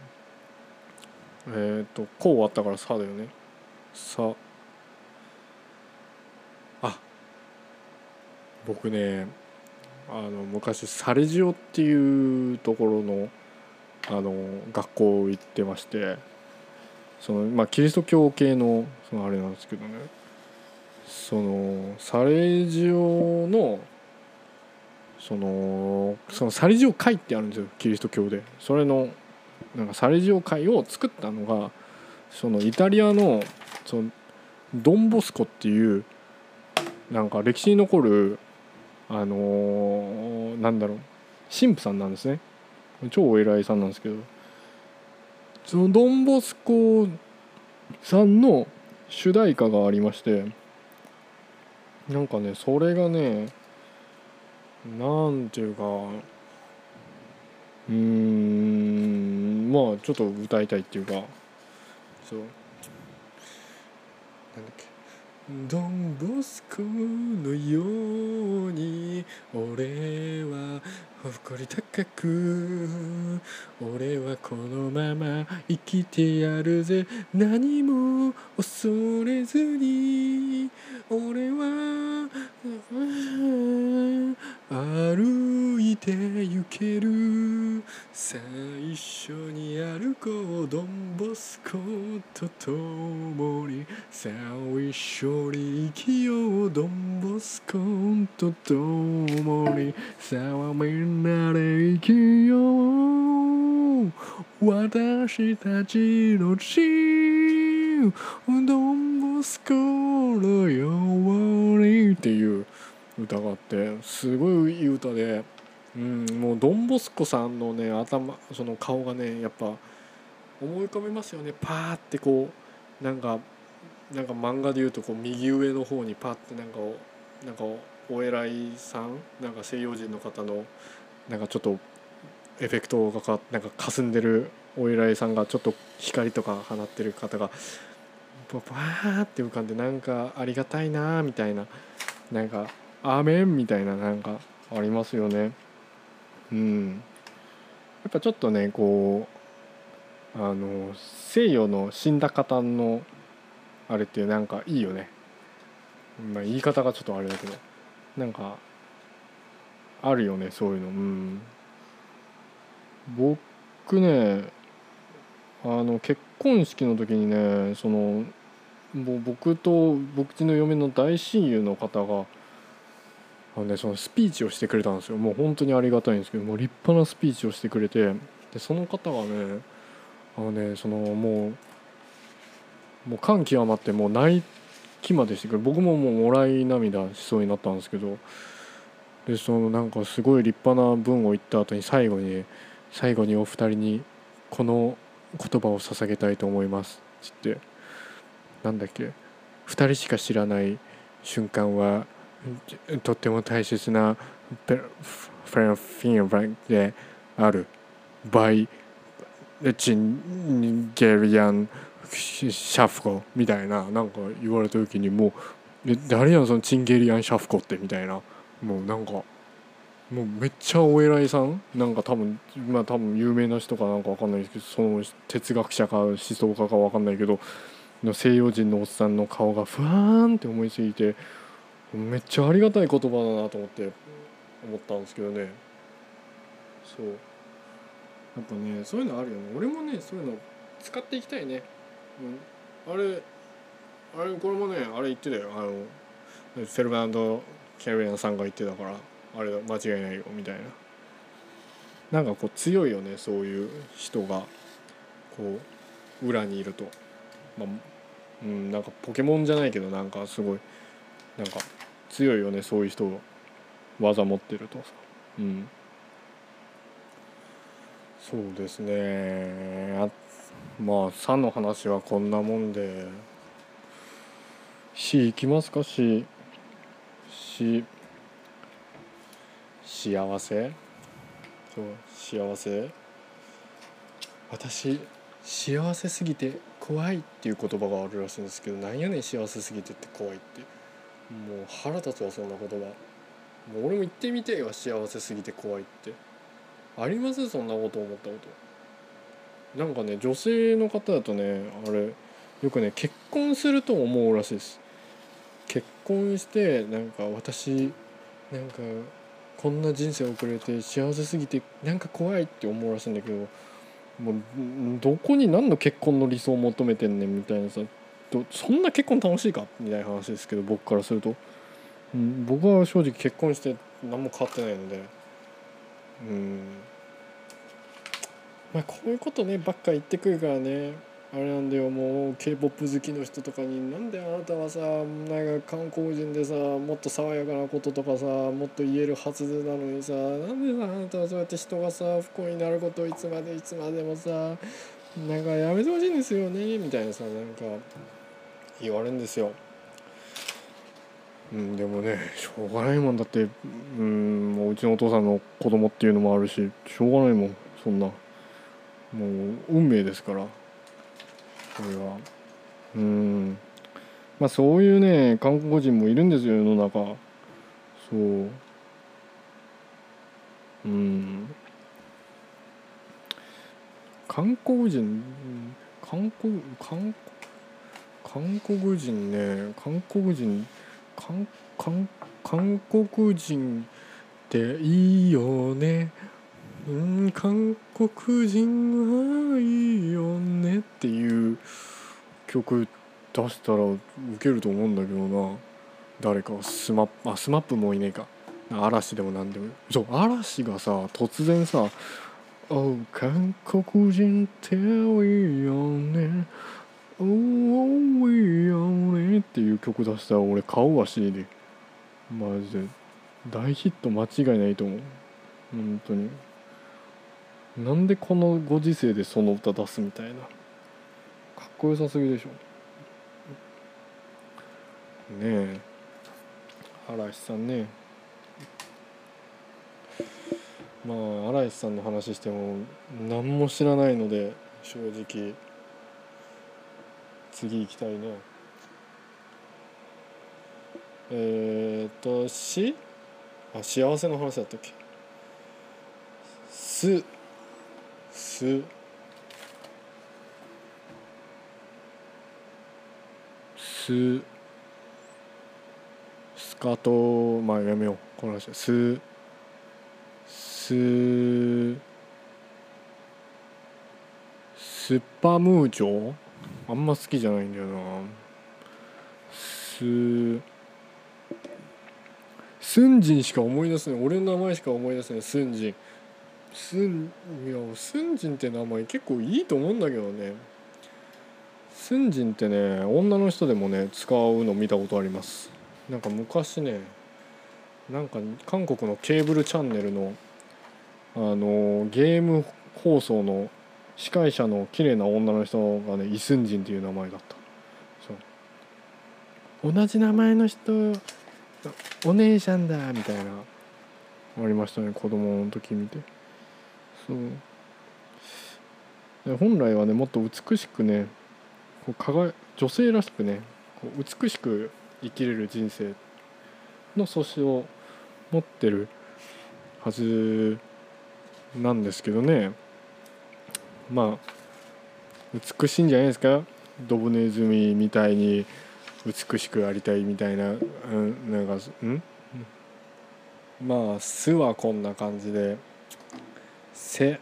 えっ、とこう終わったからさあだよねさあ僕ねあの昔サレジオっていうところのあの学校行ってましてそのまあキリスト教系のそのあれなんですけどね。そのサレジオのそのそのサレジオ会ってあるんですよキリスト教で。それのなんかサレジオ会を作ったのがそのイタリアのそのドン・ボスコっていうなんか歴史に残るあのーなんだろう。神父さんなんですね。超お偉いさんなんですけど。そのドン・ボスコさんの主題歌がありまして。なんかねそれがねなんていうかうんまあちょっと歌いたいっていうか。そう。ドンボスコのように俺は誇り高く俺はこのまま生きてやるぜ。何も恐れずに俺は歩いて行ける最初に歩こうドンボスコと共に最初に生きようドンボスコと共にさあみんなで生きよう私たちのチームドンボスコのようにっていう歌があってすごいいい歌で、うん、もうドンボスコさんのね頭その顔がねやっぱ思い浮かべますよね。パーってこうなんかなんか漫画でいうとこう右上の方にパッてなんかなんかお偉いさんなんか西洋人の方のなんかちょっとエフェクトがかなんか霞んでるお偉いさんがちょっと光とか放ってる方がバーって浮かんでなんかありがたいなみたいななんか「アーメン」みたいななんかありますよね。うん、やっぱちょっとねこうあの西洋の死んだ方のあれってなんかいいよね。まあ言い方がちょっとあれだけどなんかあるよねそういうの。うん、僕ねあの結婚式の時にねそのもう僕と僕ちの嫁の大親友の方があの、ね、そのスピーチをしてくれたんですよ。もう本当にありがたいんですけどもう立派なスピーチをしてくれてでその方がねあのねそのもうもう感極まってもう泣きまでしてくれ僕ももうもらい涙しそうになったんですけどでそのなんかすごい立派な文を言った後に最後に最後にお二人にこの言葉を捧げたいと思いますつって。なんだっけ。2人しか知らない瞬間はとっても大切なフェンフィンバンである。バイチンゲリアンシャフコみたいな。なんか言われた時にもう誰やそのチンゲリアンシャフコってみたいな。もうなんかもうめっちゃお偉いさん？なんか多分まあ多分有名な人かなんかわかんないですけどその哲学者か思想家かわかんないけどの西洋人のおっさんの顔がふわーんって思いすぎてめっちゃありがたい言葉だなと思って思ったんですけどね。そう。やっぱねそういうのあるよね。俺もねそういうの使っていきたいね、うん、あれあれこれもねあれ言ってたよ。あのフェルバンド・キャリアンさんが言ってたから。あれだ間違いないよみたいな。なんかこう強いよねそういう人が。こう裏にいると。まあうんなんかポケモンじゃないけどなんかすごいなんか強いよねそういう人が技持ってるとさ。うん。そうですね。あまあ「さ」の話はこんなもんで「し」いきますか「し」「し」幸せ？そう幸せ？私幸せすぎて怖いっていう言葉があるらしいんですけどなんやねん幸せすぎてって怖いって。もう腹立つわそんな言葉。もう俺も言ってみてえわ幸せすぎて怖いって。あります？そんなこと思ったこと。なんかね女性の方だとねあれよくね結婚すると思うらしいです。結婚してなんか私なんかこんな人生送れて幸せすぎてなんか怖いって思うらしいんだけどもうどこに何の結婚の理想を求めてんねんみたいなさそんな結婚楽しいかみたいな話ですけど僕からすると、うん、僕は正直結婚して何も変わってないので。うん。まあこういうことねばっか言ってくるからね。あれなんだよもう k p o p 好きの人とかに「なんであなたはさなんか韓国人でさもっと爽やかなこととかさもっと言えるはずなのにさなんでさあなたはそうやって人がさ不幸になることをいつまでいつまでもさなんかやめてほしいんですよね」みたいなさなんか言われるんですよ。うん、でもねしょうがないもんだってうんもううちのお父さんの子供っていうのもあるししょうがないもんそんなもう運命ですから。これは。うん。まあそういうね韓国人もいるんですよ世の中。そう。うん。韓国人韓国韓韓国人ね。韓国人韓韓韓国人っていいよね。うん韓国人はいいよねっていう曲出したらウケると思うんだけどな。誰かスマップあスマップもいねえか。嵐でも何でも。そう嵐がさ突然さ「おう韓国人っていいよね。おおいいよね」っていう曲出したら俺買うわ CD マジで。大ヒット間違いないと思う。本当に。なんでこのご時世でその歌出すみたいな。かっこよさすぎでしょ。ねえ。嵐さんね。まあ嵐さんの話しても何も知らないので正直。次行きたいね。えー、っとし？あ幸せの話だったっけ？すす。す。スカートまあやめよう。この話す。す。スパムーチョ？あんま好きじゃないんだよな。す。スンジンしか思い出せない。俺の名前しか思い出せない。スンジンスンいやスンジンって名前結構いいと思うんだけどね。スンジンってね女の人でもね使うの見たことあります。なんか昔ねなんか韓国のケーブルチャンネルのあのゲーム放送の司会者の綺麗な女の人がねイ・スンジンっていう名前だった。そう。同じ名前の人お姉ちゃんだみたいなありましたね子供の時見て。そう。本来はねもっと美しくねこう輝女性らしくねこう美しく生きれる人生の素子を持ってるはずなんですけどね。まあ美しいんじゃないですか？ドブネズミみたいに美しくありたいみたいな、うん、なんかうん？まあ巣はこんな感じで。セ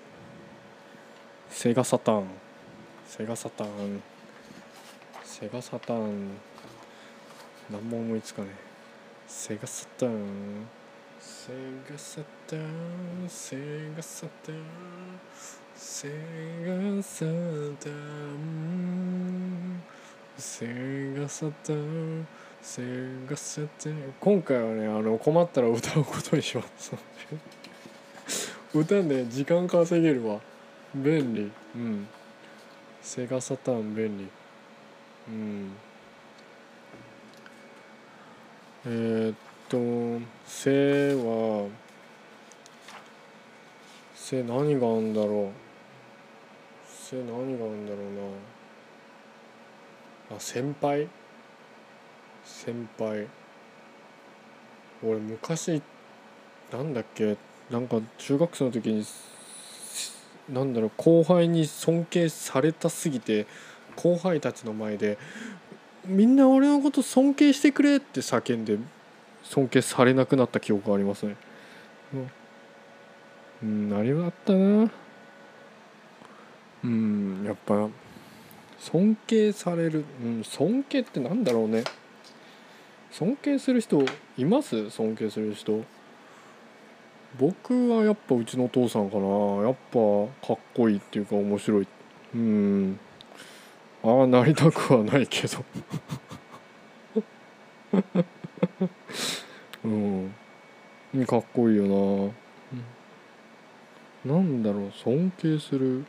セガサターンセガサターンセガサターン何も思いつかね。セガサターンセガサターンセガサターンセガサターンセガサターンセガサターン。今回はねあの困ったら歌うことにします。歌ね時間稼げるわ。便利。うん。セガサターン便利。うん。えー、っと「せ」は「せ」何があるんだろう「せ」何があるんだろうな。あ先輩？先輩。俺昔なんだっけ？なんか中学生の時になんだろう後輩に尊敬されたすぎて後輩たちの前でみんな俺のこと尊敬してくれって叫んで尊敬されなくなった記憶がありますねうんあれはあったな。うんやっぱ尊敬される、うん、尊敬ってなんだろうね。尊敬する人います？尊敬する人。僕はやっぱうちのお父さんかな。やっぱかっこいいっていうか面白い。うん。ああなりたくはないけど。うん。かっこいいよな、なんだろう。尊敬する。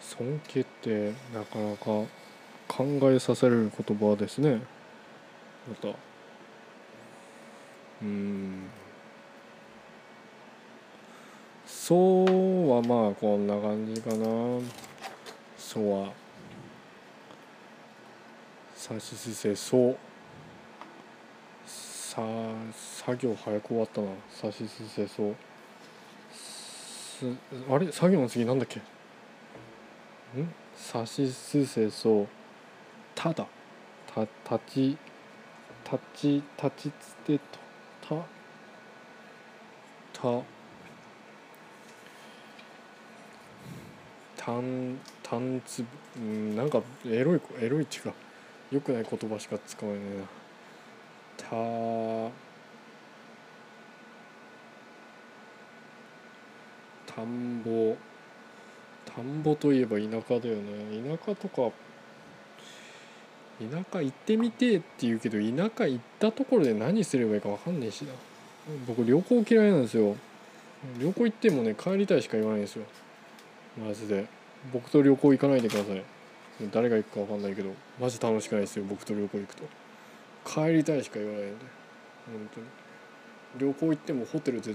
尊敬ってなかなか考えさせられる言葉ですね。また。うん。そうはまあこんな感じかな。そうは。さしすせそう。さ作業早く終わったな。さしすせそう。すあれ？作業の次なんだっけ？ん？さしすせそう。ただ。た立ち立ち立ちつてと。たた単単つうんなんかエロいエロいっていう。よくない言葉しか使わないな。た田んぼ田んぼといえば田舎だよね。田舎とか田舎行ってみてって言うけど田舎行ったところで何すればいいか分かんないしな。僕旅行嫌いなんですよ。旅行行ってもね帰りたいしか言わないんですよ。マジで。僕と旅行行かないでください。誰が行くか分かんないけどマジ楽しくないですよ僕と旅行行くと。帰りたいしか言わないので。本当に。旅行行ってもホテルで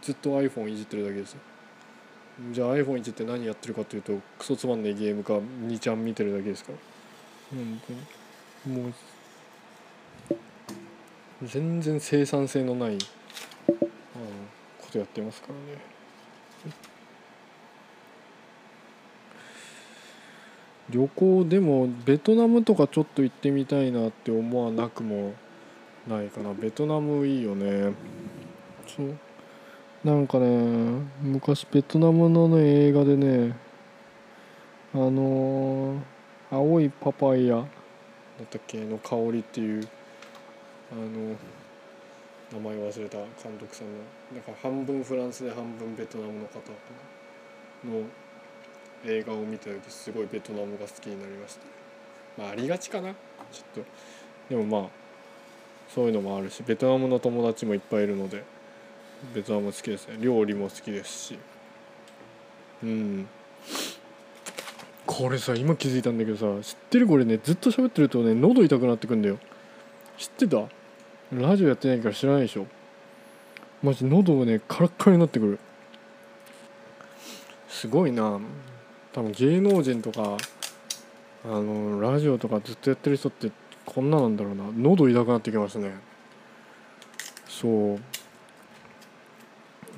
ずっと iPhone いじってるだけですよ。じゃあ iPhone いじって何やってるかっていうとクソつまんないゲームか2ちゃん見てるだけですから。本当に。もう全然生産性のない、うん、ことやってますからね。旅行でもベトナムとかちょっと行ってみたいなって思わなくもないかな。ベトナムいいよね。そう。なんかね昔ベトナムのね映画でねあのー、青いパパイヤ。だったっけの香りっていう。あの名前忘れた。監督さんのなんか半分フランスで半分ベトナムの方の映画を見た時すごいベトナムが好きになりましたまあありがちかな。ちょっと。でもまあそういうのもあるしベトナムの友達もいっぱいいるのでベトナム好きですね。料理も好きですし。うん。これさ今気づいたんだけどさ知ってるこれねずっと喋ってるとね喉痛くなってくんだよ。知ってた？ラジオやってないから知らないでしょ。マジ喉がねカラッカラになってくる。すごいな。多分芸能人とかあのラジオとかずっとやってる人ってこんななんだろうな。喉痛くなってきますね。そう。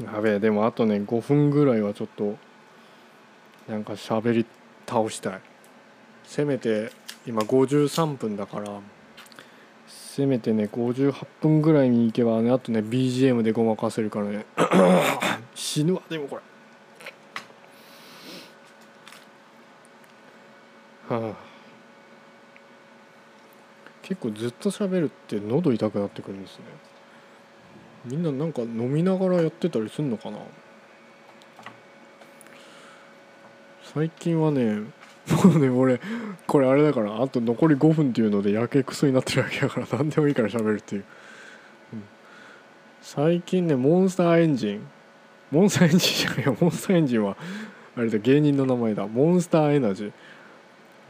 やべえでもあとね5分ぐらいはちょっとなんか喋り倒したい。せめて今53分だからせめてね58分ぐらいに行けばねあとね BGM でごまかせるからね。死ぬわでもこれ。はあ。結構ずっと喋るって喉痛くなってくるんですね。みんななんか飲みながらやってたりすんのかな。最近はねもうね俺これあれだからあと残り5分っていうのでやけくそになってるわけだから何でもいいから喋るっていう、うん、最近ねモンスターエンジン。モンスターエンジンじゃないよ。モンスターエンジンはあれだ芸人の名前だ。モンスターエナジー。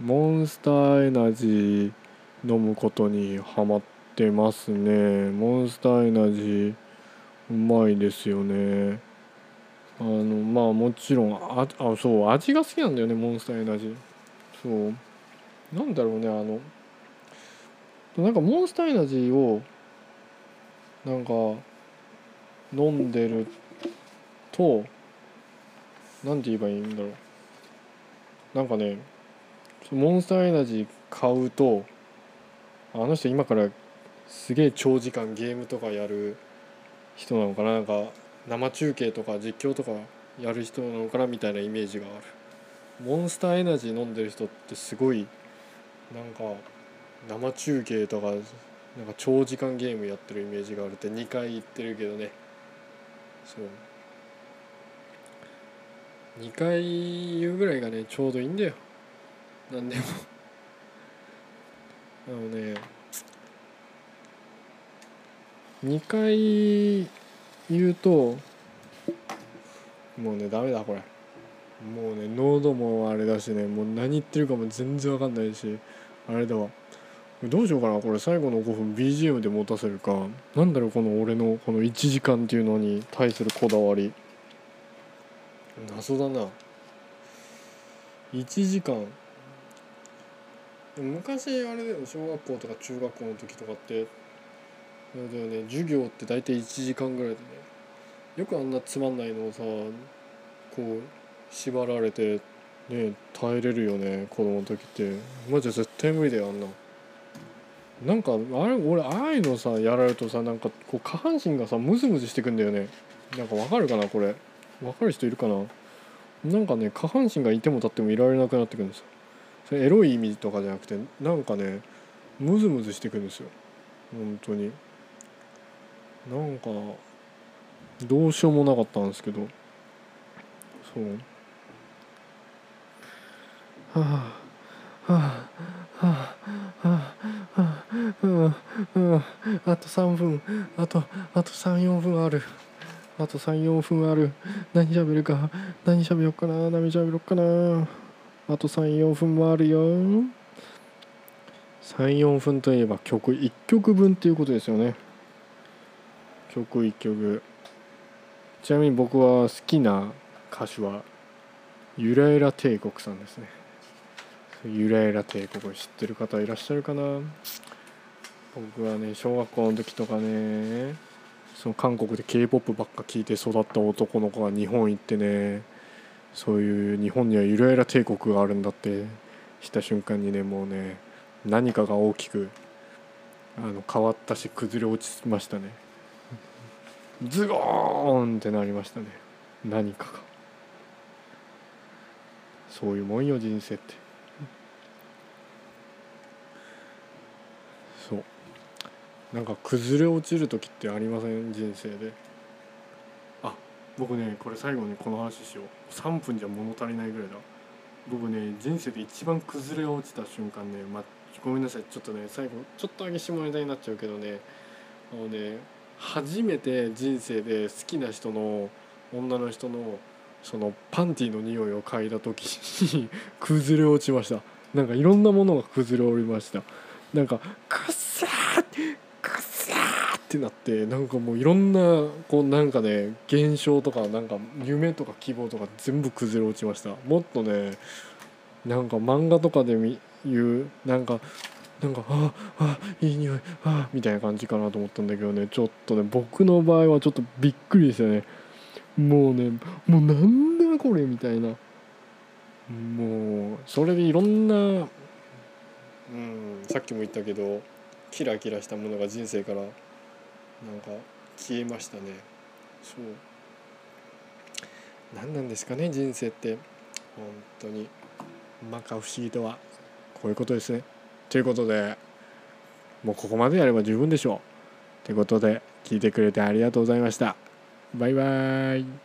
モンスターエナジー飲むことにハマってますね。モンスターエナジーうまいですよね。あのまあもちろんああそう味が好きなんだよねモンスターエナジー。そう。なんだろうねあのなんかモンスターエナジーをなんか飲んでると何て言えばいいんだろう。なんかねモンスターエナジー買うとあの人今からすげえ長時間ゲームとかやる人なのかななんか生中継とか実況とかやる人なのかなみたいなイメージがある。モンスターエナジー飲んでる人ってすごいなんか生中継とかなんか長時間ゲームやってるイメージがあるって2回言ってるけどね。そう。2回言うぐらいがねちょうどいいんだよ。何でも。あのね2回言うともうねダメだこれ。もうね喉もあれだしねもう何言ってるかも全然わかんないしあれだわ。どうしようかなこれ。最後の5分 BGM で持たせるか。なんだろうこの俺のこの1時間っていうのに対するこだわり。謎だな。1時間。昔あれだよ小学校とか中学校の時とかってあれだよね授業って大体1時間ぐらいでねよくあんなつまんないのをさこう縛られてね耐えれるよね子供の時って。マジで絶対無理だよあんな。なんかあれ俺ああいうのさやられるとさなんかこう下半身がさムズムズしてくんだよね。なんかわかるかなこれ。わかる人いるかな。なんかね下半身がいても立ってもいられなくなってくるんですよ。それエロい意味とかじゃなくてなんかねムズムズしてくるんですよ。本当に。なんかどうしようもなかったんですけど。そう。はあはあはあはあはあはああと3分あとあと34分あるあと34分ある何喋るか何喋ろうかな何喋ろうかなあと34分もあるよ34分といえば曲1曲分っていうことですよね曲1曲ちなみに僕は好きな歌手はゆらゆら帝国さんですね。ゆらゆら帝国知ってる方いらっしゃるかな？僕はね小学校の時とかねその韓国で k p o p ばっか聴いて育った男の子が日本行ってねそういう日本にはゆらゆら帝国があるんだってした瞬間にねもうね何かが大きくあの変わったし崩れ落ちましたね。ズゴーンってなりましたね。何かが。そういうもんよ人生って。そう。なんか崩れ落ちる時ってありません？人生で。あ僕ねこれ最後にこの話しよう。3分じゃ物足りないぐらいだ。僕ね人生で一番崩れ落ちた瞬間ね、まごめんなさい。ちょっとね最後ちょっと上げ下ネタになっちゃうけどね。あのね初めて人生で好きな人の女の人のそのパンティの匂いを嗅いだ時に 崩れ落ちました。なんかいろんなものが崩れ落ちました。なんかくっさーくっさーってなってなんかもういろんなこうなんかね現象とかなんか夢とか希望とか全部崩れ落ちました。もっとねなんか漫画とかで見言うなんかなんかああいい匂いああみたいな感じかなと思ったんだけどね。ちょっとね僕の場合はちょっとびっくりですよね。もうねもうなんだこれみたいな。もうそれでいろんなうんさっきも言ったけどキラキラしたものが人生からなんか消えましたね。そう。何なんですかね人生って。本当に。摩訶不思議とは。こういうことですね。ということでもうここまでやれば十分でしょう。ということで聞いてくれてありがとうございました。バイバイ。